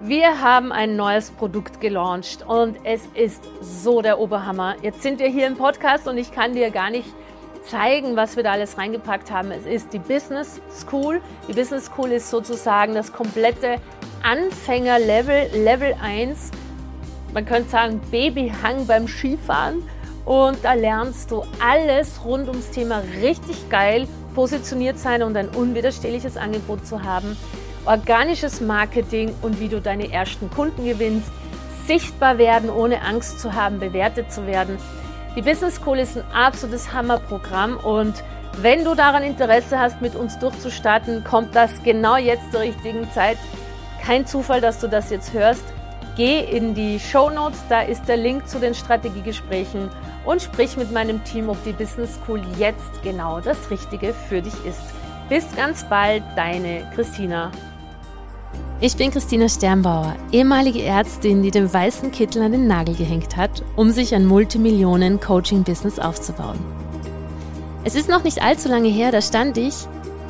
Wir haben ein neues Produkt gelauncht und es ist so der Oberhammer. Jetzt sind wir hier im Podcast und ich kann dir gar nicht zeigen, was wir da alles reingepackt haben. Es ist die Business School. Die Business School ist sozusagen das komplette Anfängerlevel, Level 1. Man könnte sagen Babyhang beim Skifahren. Und da lernst du alles rund ums Thema richtig geil positioniert sein und ein unwiderstehliches Angebot zu haben organisches Marketing und wie du deine ersten Kunden gewinnst, sichtbar werden, ohne Angst zu haben, bewertet zu werden. Die Business School ist ein absolutes Hammerprogramm und wenn du daran Interesse hast, mit uns durchzustarten, kommt das genau jetzt zur richtigen Zeit. Kein Zufall, dass du das jetzt hörst. Geh in die Show Notes, da ist der Link zu den Strategiegesprächen und sprich mit meinem Team, ob die Business School jetzt genau das Richtige für dich ist. Bis ganz bald, deine Christina. Ich bin Christina Sternbauer, ehemalige Ärztin, die den weißen Kittel an den Nagel gehängt hat, um sich ein Multimillionen-Coaching-Business aufzubauen. Es ist noch nicht allzu lange her, da stand ich,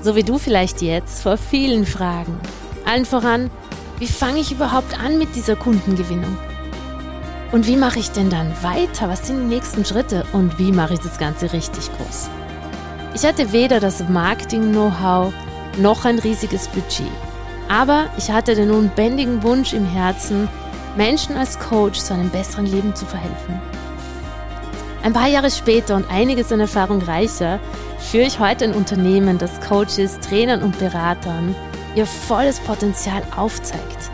so wie du vielleicht jetzt, vor vielen Fragen. Allen voran, wie fange ich überhaupt an mit dieser Kundengewinnung? Und wie mache ich denn dann weiter? Was sind die nächsten Schritte? Und wie mache ich das Ganze richtig groß? Ich hatte weder das Marketing-Know-how noch ein riesiges Budget. Aber ich hatte den unbändigen Wunsch im Herzen, Menschen als Coach zu einem besseren Leben zu verhelfen. Ein paar Jahre später und einiges an Erfahrung reicher, führe ich heute ein Unternehmen, das Coaches, Trainern und Beratern ihr volles Potenzial aufzeigt.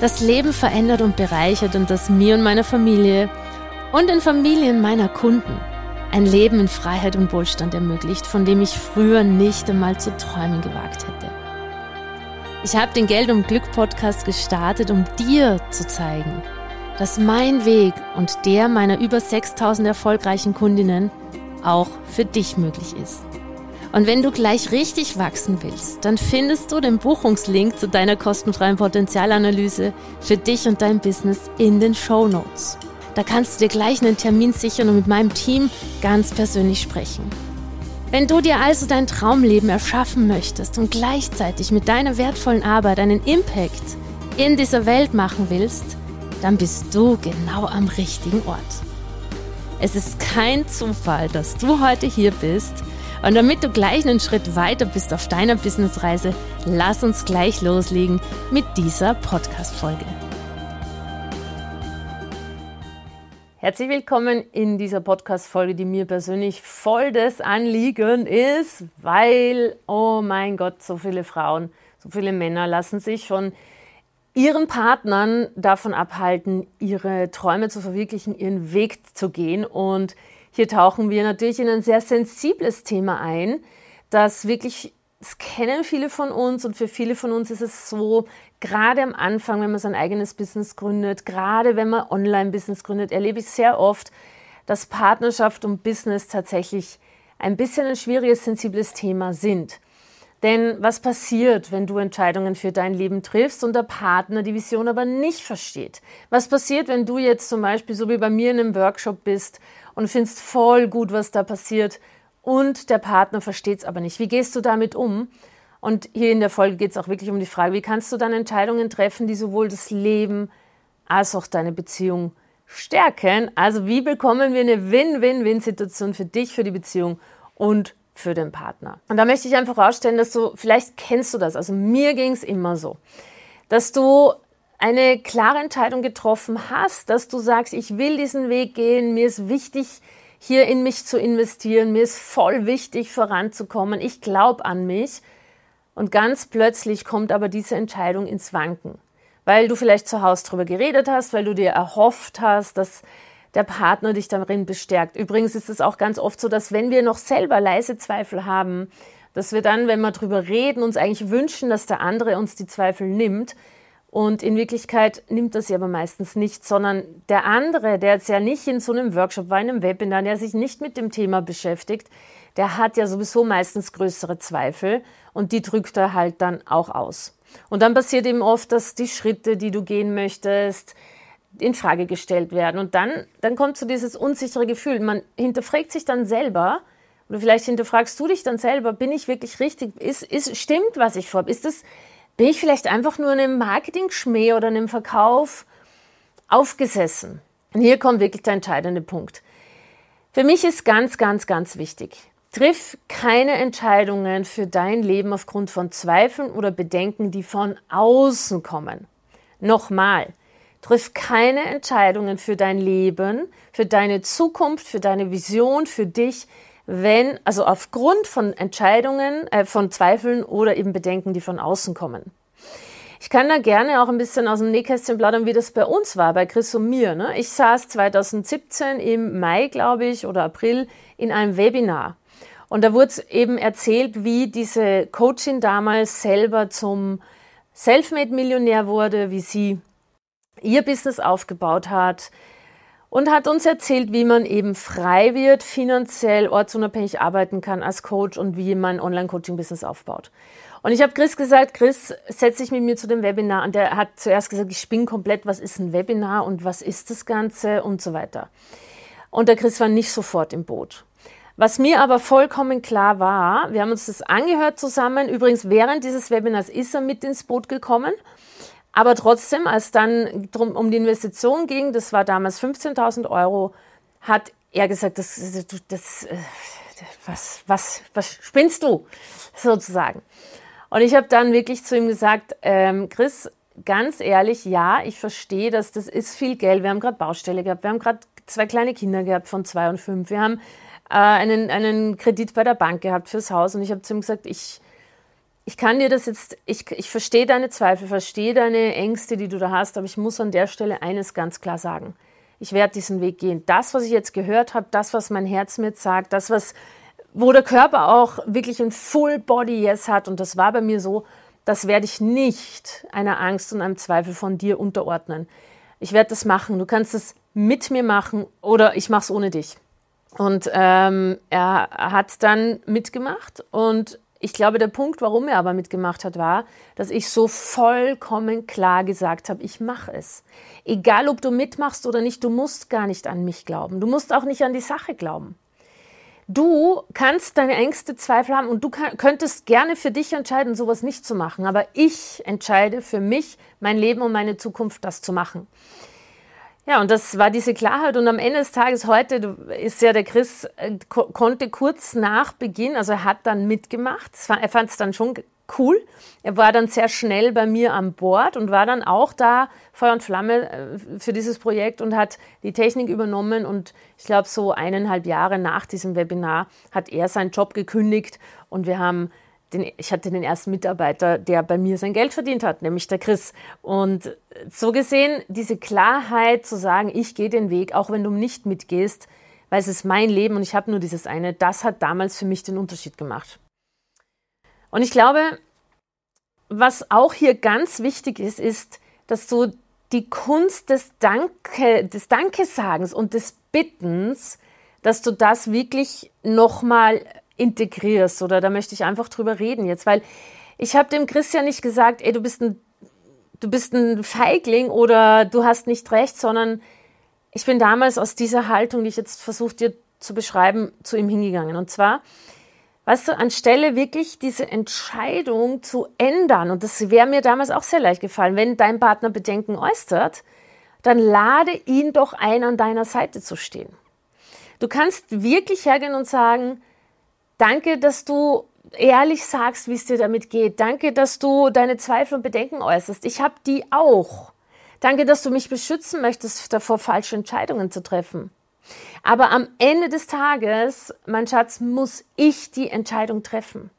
Das Leben verändert und bereichert und das mir und meiner Familie und den Familien meiner Kunden ein Leben in Freiheit und Wohlstand ermöglicht, von dem ich früher nicht einmal zu träumen gewagt hätte. Ich habe den Geld und Glück Podcast gestartet, um dir zu zeigen, dass mein Weg und der meiner über 6000 erfolgreichen Kundinnen auch für dich möglich ist. Und wenn du gleich richtig wachsen willst, dann findest du den Buchungslink zu deiner kostenfreien Potenzialanalyse für dich und dein Business in den Show Notes. Da kannst du dir gleich einen Termin sichern und mit meinem Team ganz persönlich sprechen. Wenn du dir also dein Traumleben erschaffen möchtest und gleichzeitig mit deiner wertvollen Arbeit einen Impact in dieser Welt machen willst, dann bist du genau am richtigen Ort. Es ist kein Zufall, dass du heute hier bist. Und damit du gleich einen Schritt weiter bist auf deiner Businessreise, lass uns gleich loslegen mit dieser Podcast-Folge. Herzlich willkommen in dieser Podcast-Folge, die mir persönlich voll das Anliegen ist, weil, oh mein Gott, so viele Frauen, so viele Männer lassen sich von ihren Partnern davon abhalten, ihre Träume zu verwirklichen, ihren Weg zu gehen. Und hier tauchen wir natürlich in ein sehr sensibles Thema ein, das wirklich das kennen viele von uns und für viele von uns ist es so, gerade am Anfang, wenn man sein eigenes Business gründet, gerade wenn man Online-Business gründet, erlebe ich sehr oft, dass Partnerschaft und Business tatsächlich ein bisschen ein schwieriges, sensibles Thema sind. Denn was passiert, wenn du Entscheidungen für dein Leben triffst und der Partner die Vision aber nicht versteht? Was passiert, wenn du jetzt zum Beispiel so wie bei mir in einem Workshop bist und findest voll gut, was da passiert und der Partner versteht es aber nicht. Wie gehst du damit um? Und hier in der Folge geht es auch wirklich um die Frage, wie kannst du dann Entscheidungen treffen, die sowohl das Leben als auch deine Beziehung stärken? Also wie bekommen wir eine Win-Win-Win-Situation für dich, für die Beziehung und für den Partner? Und da möchte ich einfach herausstellen, dass du, vielleicht kennst du das, also mir ging es immer so, dass du eine klare Entscheidung getroffen hast, dass du sagst, ich will diesen Weg gehen, mir ist wichtig, hier in mich zu investieren. Mir ist voll wichtig, voranzukommen. Ich glaube an mich. Und ganz plötzlich kommt aber diese Entscheidung ins Wanken, weil du vielleicht zu Hause darüber geredet hast, weil du dir erhofft hast, dass der Partner dich darin bestärkt. Übrigens ist es auch ganz oft so, dass wenn wir noch selber leise Zweifel haben, dass wir dann, wenn wir darüber reden, uns eigentlich wünschen, dass der andere uns die Zweifel nimmt, und in Wirklichkeit nimmt das sie aber meistens nicht, sondern der andere, der jetzt ja nicht in so einem Workshop war, in einem Webinar, der sich nicht mit dem Thema beschäftigt, der hat ja sowieso meistens größere Zweifel und die drückt er halt dann auch aus. Und dann passiert eben oft, dass die Schritte, die du gehen möchtest, in Frage gestellt werden. Und dann, dann kommt so dieses unsichere Gefühl. Man hinterfragt sich dann selber, oder vielleicht hinterfragst du dich dann selber, bin ich wirklich richtig? Ist, ist, stimmt, was ich vorhabe? Ist das, bin ich vielleicht einfach nur in einem Marketing-Schmäh oder einem Verkauf aufgesessen? Und hier kommt wirklich der entscheidende Punkt. Für mich ist ganz, ganz, ganz wichtig, triff keine Entscheidungen für dein Leben aufgrund von Zweifeln oder Bedenken, die von außen kommen. Nochmal, triff keine Entscheidungen für dein Leben, für deine Zukunft, für deine Vision, für dich, wenn, also aufgrund von Entscheidungen, äh, von Zweifeln oder eben Bedenken, die von außen kommen. Ich kann da gerne auch ein bisschen aus dem Nähkästchen plaudern, wie das bei uns war, bei Chris und mir. Ne? Ich saß 2017 im Mai, glaube ich, oder April in einem Webinar. Und da wurde eben erzählt, wie diese Coachin damals selber zum Selfmade-Millionär wurde, wie sie ihr Business aufgebaut hat, und hat uns erzählt, wie man eben frei wird, finanziell ortsunabhängig arbeiten kann als Coach und wie man Online-Coaching-Business aufbaut. Und ich habe Chris gesagt, Chris, setz dich mit mir zu dem Webinar. Und der hat zuerst gesagt, ich spinne komplett, was ist ein Webinar und was ist das Ganze und so weiter. Und der Chris war nicht sofort im Boot. Was mir aber vollkommen klar war, wir haben uns das angehört zusammen. Übrigens, während dieses Webinars ist er mit ins Boot gekommen aber trotzdem, als dann drum, um die Investition ging, das war damals 15.000 Euro, hat er gesagt, das, das, das äh, was, was, was spinnst du sozusagen? Und ich habe dann wirklich zu ihm gesagt, ähm, Chris, ganz ehrlich, ja, ich verstehe, dass das ist viel Geld. Wir haben gerade Baustelle gehabt, wir haben gerade zwei kleine Kinder gehabt von zwei und fünf, wir haben äh, einen, einen Kredit bei der Bank gehabt fürs Haus und ich habe zu ihm gesagt, ich, ich kann dir das jetzt, ich, ich verstehe deine Zweifel, verstehe deine Ängste, die du da hast, aber ich muss an der Stelle eines ganz klar sagen. Ich werde diesen Weg gehen. Das, was ich jetzt gehört habe, das, was mein Herz mir sagt, das, was, wo der Körper auch wirklich ein Full Body Yes hat, und das war bei mir so, das werde ich nicht einer Angst und einem Zweifel von dir unterordnen. Ich werde das machen. Du kannst es mit mir machen oder ich mache es ohne dich. Und ähm, er hat dann mitgemacht und ich glaube, der Punkt, warum er aber mitgemacht hat, war, dass ich so vollkommen klar gesagt habe, ich mache es. Egal, ob du mitmachst oder nicht, du musst gar nicht an mich glauben. Du musst auch nicht an die Sache glauben. Du kannst deine Ängste, Zweifel haben und du könntest gerne für dich entscheiden, sowas nicht zu machen. Aber ich entscheide für mich, mein Leben und meine Zukunft, das zu machen. Ja, und das war diese Klarheit. Und am Ende des Tages heute ist ja der Chris, äh, ko konnte kurz nach Beginn, also er hat dann mitgemacht. Er fand es dann schon cool. Er war dann sehr schnell bei mir an Bord und war dann auch da Feuer und Flamme äh, für dieses Projekt und hat die Technik übernommen. Und ich glaube, so eineinhalb Jahre nach diesem Webinar hat er seinen Job gekündigt und wir haben den, ich hatte den ersten Mitarbeiter, der bei mir sein Geld verdient hat, nämlich der Chris. Und so gesehen, diese Klarheit zu sagen, ich gehe den Weg, auch wenn du nicht mitgehst, weil es ist mein Leben und ich habe nur dieses eine, das hat damals für mich den Unterschied gemacht. Und ich glaube, was auch hier ganz wichtig ist, ist, dass du die Kunst des Danke, des Dankesagens und des Bittens, dass du das wirklich nochmal integrierst oder da möchte ich einfach drüber reden jetzt, weil ich habe dem Christian nicht gesagt, ey, du bist ein du bist ein Feigling oder du hast nicht recht, sondern ich bin damals aus dieser Haltung, die ich jetzt versuche dir zu beschreiben, zu ihm hingegangen. Und zwar, weißt du, anstelle wirklich diese Entscheidung zu ändern, und das wäre mir damals auch sehr leicht gefallen, wenn dein Partner Bedenken äußert, dann lade ihn doch ein, an deiner Seite zu stehen. Du kannst wirklich hergehen und sagen, Danke, dass du ehrlich sagst, wie es dir damit geht. Danke, dass du deine Zweifel und Bedenken äußerst. Ich habe die auch. Danke, dass du mich beschützen möchtest, davor falsche Entscheidungen zu treffen. Aber am Ende des Tages, mein Schatz, muss ich die Entscheidung treffen.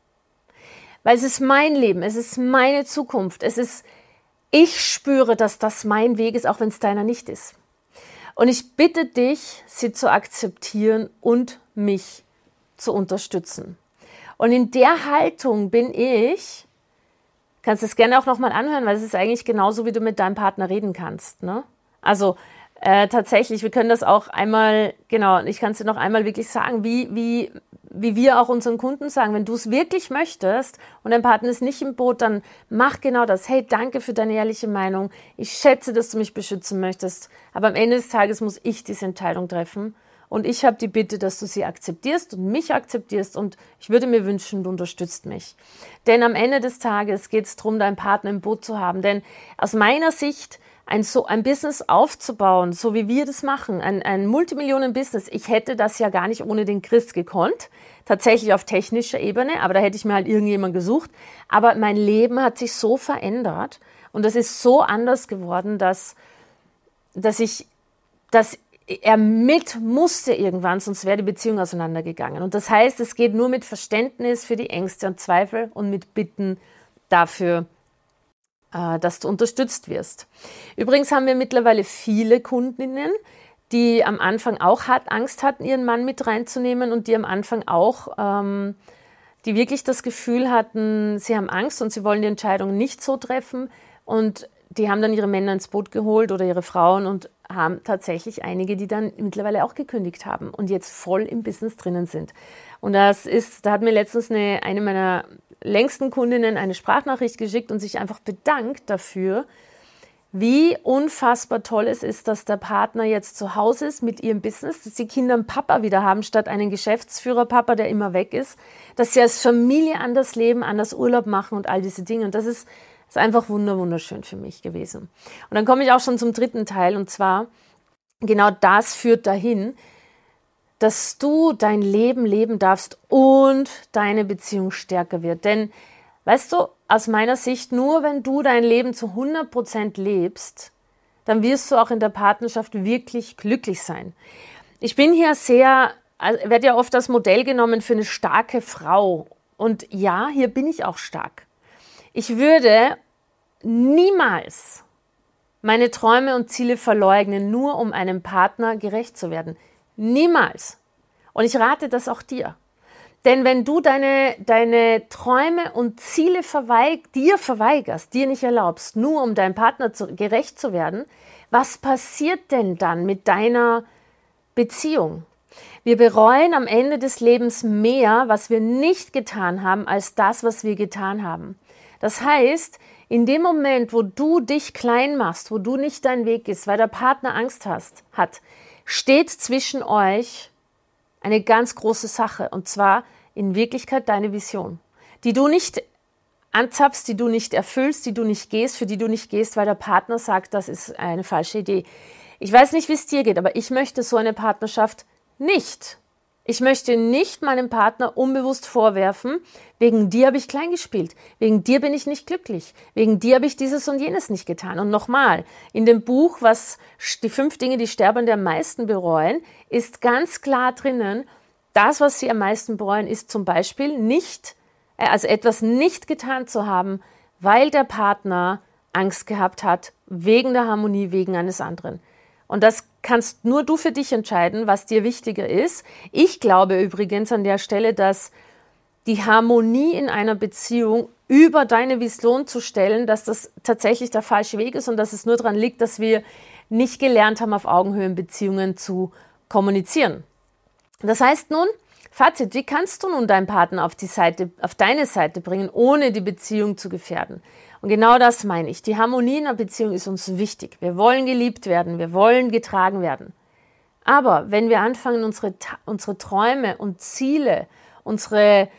Weil es ist mein Leben, es ist meine Zukunft, es ist, ich spüre, dass das mein Weg ist, auch wenn es deiner nicht ist. Und ich bitte dich, sie zu akzeptieren und mich zu unterstützen. Und in der Haltung bin ich, kannst du es gerne auch nochmal anhören, weil es ist eigentlich genauso, wie du mit deinem Partner reden kannst. Ne? Also äh, tatsächlich, wir können das auch einmal, genau, ich kann es dir noch einmal wirklich sagen, wie, wie, wie wir auch unseren Kunden sagen, wenn du es wirklich möchtest und dein Partner ist nicht im Boot, dann mach genau das. Hey, danke für deine ehrliche Meinung. Ich schätze, dass du mich beschützen möchtest. Aber am Ende des Tages muss ich diese Entscheidung treffen und ich habe die Bitte, dass du sie akzeptierst und mich akzeptierst und ich würde mir wünschen, du unterstützt mich. Denn am Ende des Tages geht es darum, deinen Partner im Boot zu haben. Denn aus meiner Sicht ein, so ein Business aufzubauen, so wie wir das machen, ein, ein Multimillionen-Business. Ich hätte das ja gar nicht ohne den Chris gekonnt, tatsächlich auf technischer Ebene, aber da hätte ich mir halt irgendjemand gesucht. Aber mein Leben hat sich so verändert und das ist so anders geworden, dass, dass ich, dass er mit musste irgendwann, sonst wäre die Beziehung auseinandergegangen. Und das heißt, es geht nur mit Verständnis für die Ängste und Zweifel und mit Bitten dafür, äh, dass du unterstützt wirst. Übrigens haben wir mittlerweile viele Kundinnen, die am Anfang auch hart Angst hatten, ihren Mann mit reinzunehmen und die am Anfang auch, ähm, die wirklich das Gefühl hatten, sie haben Angst und sie wollen die Entscheidung nicht so treffen und die haben dann ihre Männer ins Boot geholt oder ihre Frauen und haben tatsächlich einige, die dann mittlerweile auch gekündigt haben und jetzt voll im Business drinnen sind. Und das ist, da hat mir letztens eine, eine meiner längsten Kundinnen eine Sprachnachricht geschickt und sich einfach bedankt dafür, wie unfassbar toll es ist, dass der Partner jetzt zu Hause ist mit ihrem Business, dass die Kinder einen Papa wieder haben, statt einen Geschäftsführer-Papa, der immer weg ist, dass sie als Familie anders leben, anders Urlaub machen und all diese Dinge. Und das ist, ist einfach wunderschön für mich gewesen. Und dann komme ich auch schon zum dritten Teil und zwar, genau das führt dahin, dass du dein Leben leben darfst und deine Beziehung stärker wird. Denn, weißt du, aus meiner Sicht, nur wenn du dein Leben zu 100 Prozent lebst, dann wirst du auch in der Partnerschaft wirklich glücklich sein. Ich bin hier sehr, also werde ja oft als Modell genommen für eine starke Frau. Und ja, hier bin ich auch stark. Ich würde niemals meine Träume und Ziele verleugnen, nur um einem Partner gerecht zu werden. Niemals. Und ich rate das auch dir. Denn wenn du deine, deine Träume und Ziele verweig, dir verweigerst, dir nicht erlaubst, nur um deinem Partner zu, gerecht zu werden, was passiert denn dann mit deiner Beziehung? Wir bereuen am Ende des Lebens mehr, was wir nicht getan haben, als das, was wir getan haben. Das heißt, in dem Moment, wo du dich klein machst, wo du nicht deinen Weg gehst, weil der Partner Angst hast, hat, steht zwischen euch eine ganz große Sache und zwar in Wirklichkeit deine Vision, die du nicht anzapfst, die du nicht erfüllst, die du nicht gehst, für die du nicht gehst, weil der Partner sagt, das ist eine falsche Idee. Ich weiß nicht, wie es dir geht, aber ich möchte so eine Partnerschaft nicht. Ich möchte nicht meinem Partner unbewusst vorwerfen, wegen dir habe ich klein gespielt, wegen dir bin ich nicht glücklich, wegen dir habe ich dieses und jenes nicht getan. Und nochmal, in dem Buch, was die fünf Dinge, die Sterbende am meisten bereuen, ist ganz klar drinnen, das, was sie am meisten bereuen, ist zum Beispiel nicht, äh, also etwas nicht getan zu haben, weil der Partner Angst gehabt hat, wegen der Harmonie, wegen eines anderen. Und das kannst nur du für dich entscheiden, was dir wichtiger ist. Ich glaube übrigens an der Stelle, dass die Harmonie in einer Beziehung über deine Vision zu stellen, dass das tatsächlich der falsche Weg ist und dass es nur daran liegt, dass wir nicht gelernt haben, auf Augenhöhe in Beziehungen zu kommunizieren. Das heißt nun, Fazit, wie kannst du nun deinen Partner auf die Seite, auf deine Seite bringen, ohne die Beziehung zu gefährden? Und genau das meine ich. Die Harmonie in einer Beziehung ist uns wichtig. Wir wollen geliebt werden, wir wollen getragen werden. Aber wenn wir anfangen, unsere, unsere Träume und Ziele, unsere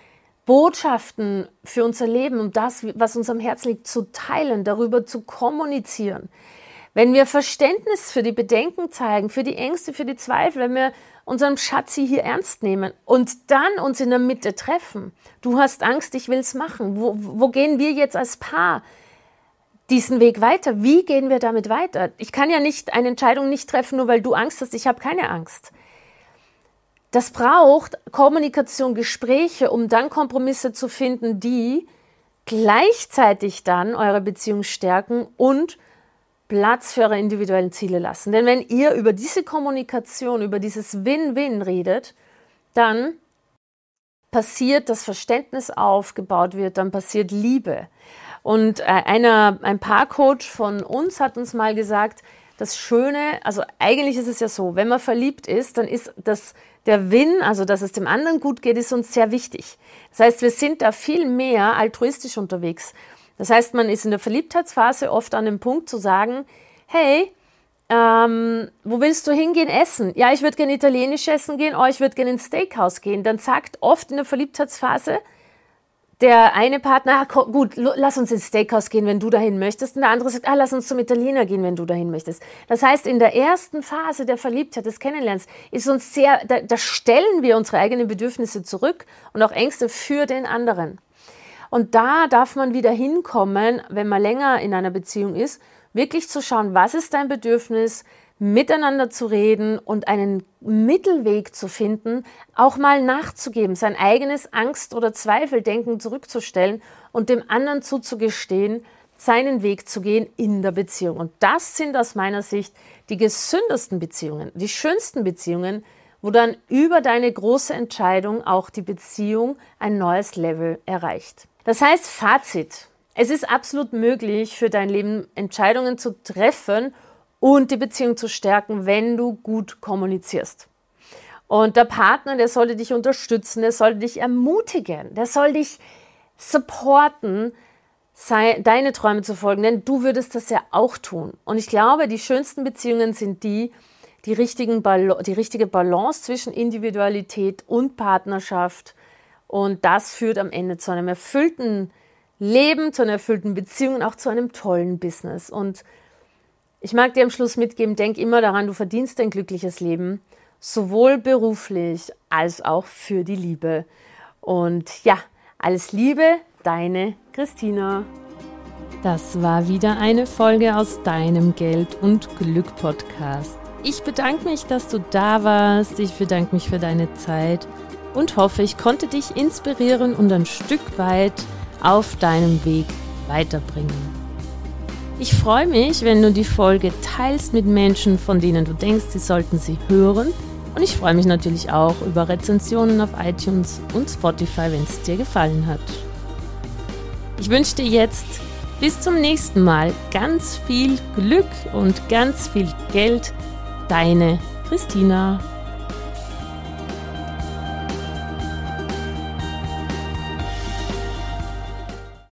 Botschaften für unser Leben und das, was uns am Herzen liegt, zu teilen, darüber zu kommunizieren, wenn wir Verständnis für die Bedenken zeigen, für die Ängste, für die Zweifel, wenn wir unseren Schatzi hier ernst nehmen und dann uns in der Mitte treffen. Du hast Angst, ich will es machen. Wo, wo gehen wir jetzt als Paar diesen Weg weiter? Wie gehen wir damit weiter? Ich kann ja nicht eine Entscheidung nicht treffen, nur weil du Angst hast. Ich habe keine Angst. Das braucht Kommunikation, Gespräche, um dann Kompromisse zu finden, die gleichzeitig dann eure Beziehung stärken und Platz für eure individuellen Ziele lassen. Denn wenn ihr über diese Kommunikation, über dieses Win-Win redet, dann passiert das Verständnis aufgebaut wird, dann passiert Liebe. Und äh, einer, ein Paarcoach von uns hat uns mal gesagt, das Schöne, also eigentlich ist es ja so, wenn man verliebt ist, dann ist das der Win, also dass es dem anderen gut geht, ist uns sehr wichtig. Das heißt, wir sind da viel mehr altruistisch unterwegs. Das heißt, man ist in der Verliebtheitsphase oft an dem Punkt zu sagen, hey, ähm, wo willst du hingehen essen? Ja, ich würde gerne italienisch essen gehen, oh, ich würde gerne ins Steakhouse gehen. Dann sagt oft in der Verliebtheitsphase der eine Partner, ah, gut, lass uns ins Steakhouse gehen, wenn du dahin möchtest. Und der andere sagt, ah, lass uns zum Italiener gehen, wenn du dahin möchtest. Das heißt, in der ersten Phase der Verliebtheit, des Kennenlernens, ist uns sehr, da, da stellen wir unsere eigenen Bedürfnisse zurück und auch Ängste für den anderen. Und da darf man wieder hinkommen, wenn man länger in einer Beziehung ist, wirklich zu schauen, was ist dein Bedürfnis, miteinander zu reden und einen Mittelweg zu finden, auch mal nachzugeben, sein eigenes Angst- oder Zweifeldenken zurückzustellen und dem anderen zuzugestehen, seinen Weg zu gehen in der Beziehung. Und das sind aus meiner Sicht die gesündesten Beziehungen, die schönsten Beziehungen, wo dann über deine große Entscheidung auch die Beziehung ein neues Level erreicht. Das heißt, Fazit. Es ist absolut möglich, für dein Leben Entscheidungen zu treffen und die Beziehung zu stärken, wenn du gut kommunizierst. Und der Partner, der sollte dich unterstützen, der sollte dich ermutigen, der soll dich supporten, deine Träume zu folgen, denn du würdest das ja auch tun. Und ich glaube, die schönsten Beziehungen sind die, die, richtigen die richtige Balance zwischen Individualität und Partnerschaft. Und das führt am Ende zu einem erfüllten Leben, zu einer erfüllten Beziehung und auch zu einem tollen Business. Und ich mag dir am Schluss mitgeben, denk immer daran, du verdienst ein glückliches Leben, sowohl beruflich als auch für die Liebe. Und ja, alles Liebe, deine Christina. Das war wieder eine Folge aus deinem Geld und Glück Podcast. Ich bedanke mich, dass du da warst. Ich bedanke mich für deine Zeit und hoffe, ich konnte dich inspirieren und ein Stück weit auf deinem Weg weiterbringen. Ich freue mich, wenn du die Folge teilst mit Menschen, von denen du denkst, sie sollten sie hören. Und ich freue mich natürlich auch über Rezensionen auf iTunes und Spotify, wenn es dir gefallen hat. Ich wünsche dir jetzt bis zum nächsten Mal ganz viel Glück und ganz viel Geld. Deine Christina.